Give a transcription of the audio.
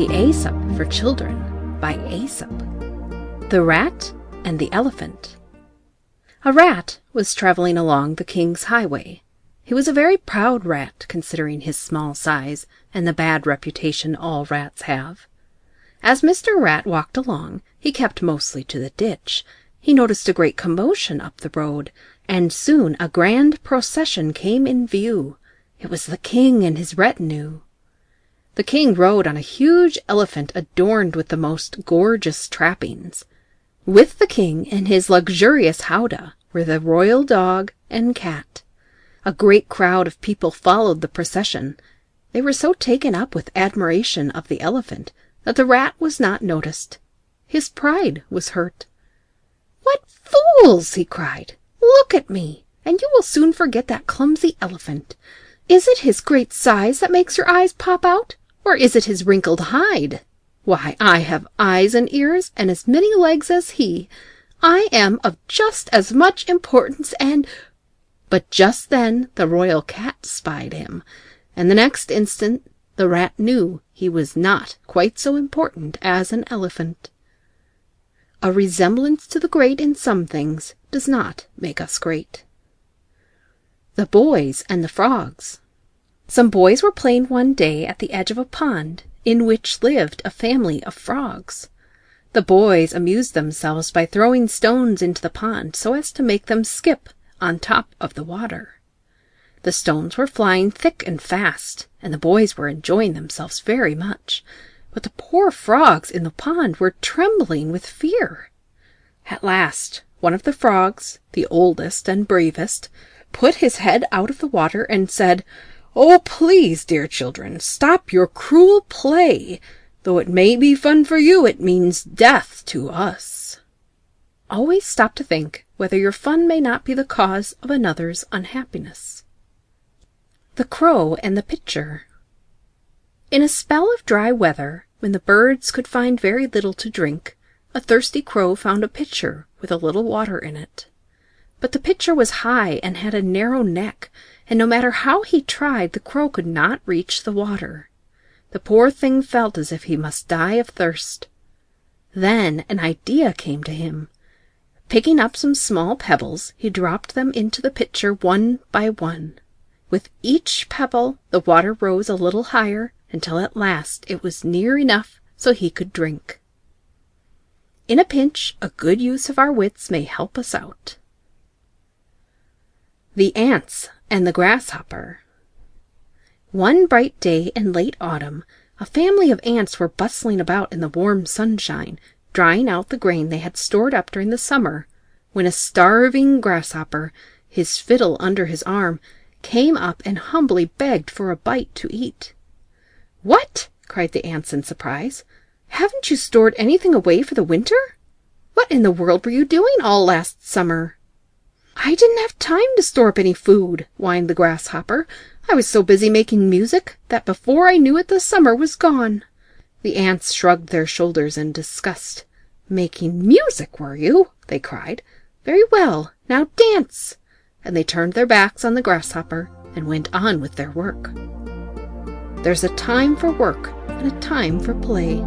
for Children by Aesop. The Rat and the Elephant. A Rat was traveling along the king's highway. He was a very proud rat, considering his small size and the bad reputation all rats have. As Mr. Rat walked along, he kept mostly to the ditch. He noticed a great commotion up the road, and soon a grand procession came in view. It was the king and his retinue. The king rode on a huge elephant adorned with the most gorgeous trappings. With the king in his luxurious howdah were the royal dog and cat. A great crowd of people followed the procession. They were so taken up with admiration of the elephant that the rat was not noticed. His pride was hurt. "What fools!" he cried. "Look at me, and you will soon forget that clumsy elephant. Is it his great size that makes your eyes pop out? Or is it his wrinkled hide? Why, I have eyes and ears and as many legs as he. I am of just as much importance and But just then the royal cat spied him, and the next instant the rat knew he was not quite so important as an elephant. A resemblance to the great in some things does not make us great. The Boys and the Frogs some boys were playing one day at the edge of a pond in which lived a family of frogs. The boys amused themselves by throwing stones into the pond so as to make them skip on top of the water. The stones were flying thick and fast, and the boys were enjoying themselves very much, but the poor frogs in the pond were trembling with fear. At last one of the frogs, the oldest and bravest, put his head out of the water and said. Oh, please, dear children, stop your cruel play. Though it may be fun for you, it means death to us. Always stop to think whether your fun may not be the cause of another's unhappiness. The Crow and the Pitcher In a spell of dry weather, when the birds could find very little to drink, a thirsty crow found a pitcher with a little water in it. But the pitcher was high and had a narrow neck and no matter how he tried the crow could not reach the water. The poor thing felt as if he must die of thirst. Then an idea came to him. Picking up some small pebbles, he dropped them into the pitcher one by one. With each pebble the water rose a little higher until at last it was near enough so he could drink. In a pinch a good use of our wits may help us out. The Ants and the Grasshopper One bright day in late autumn a family of ants were bustling about in the warm sunshine, drying out the grain they had stored up during the summer, when a starving grasshopper, his fiddle under his arm, came up and humbly begged for a bite to eat. "What!" cried the ants in surprise. "Haven't you stored anything away for the winter? What in the world were you doing all last summer?" "I didn't have time to store up any food," whined the grasshopper. "I was so busy making music that before I knew it the summer was gone." The ants shrugged their shoulders in disgust. "Making music, were you?" they cried. "Very well. Now dance!" And they turned their backs on the grasshopper and went on with their work. There's a time for work and a time for play.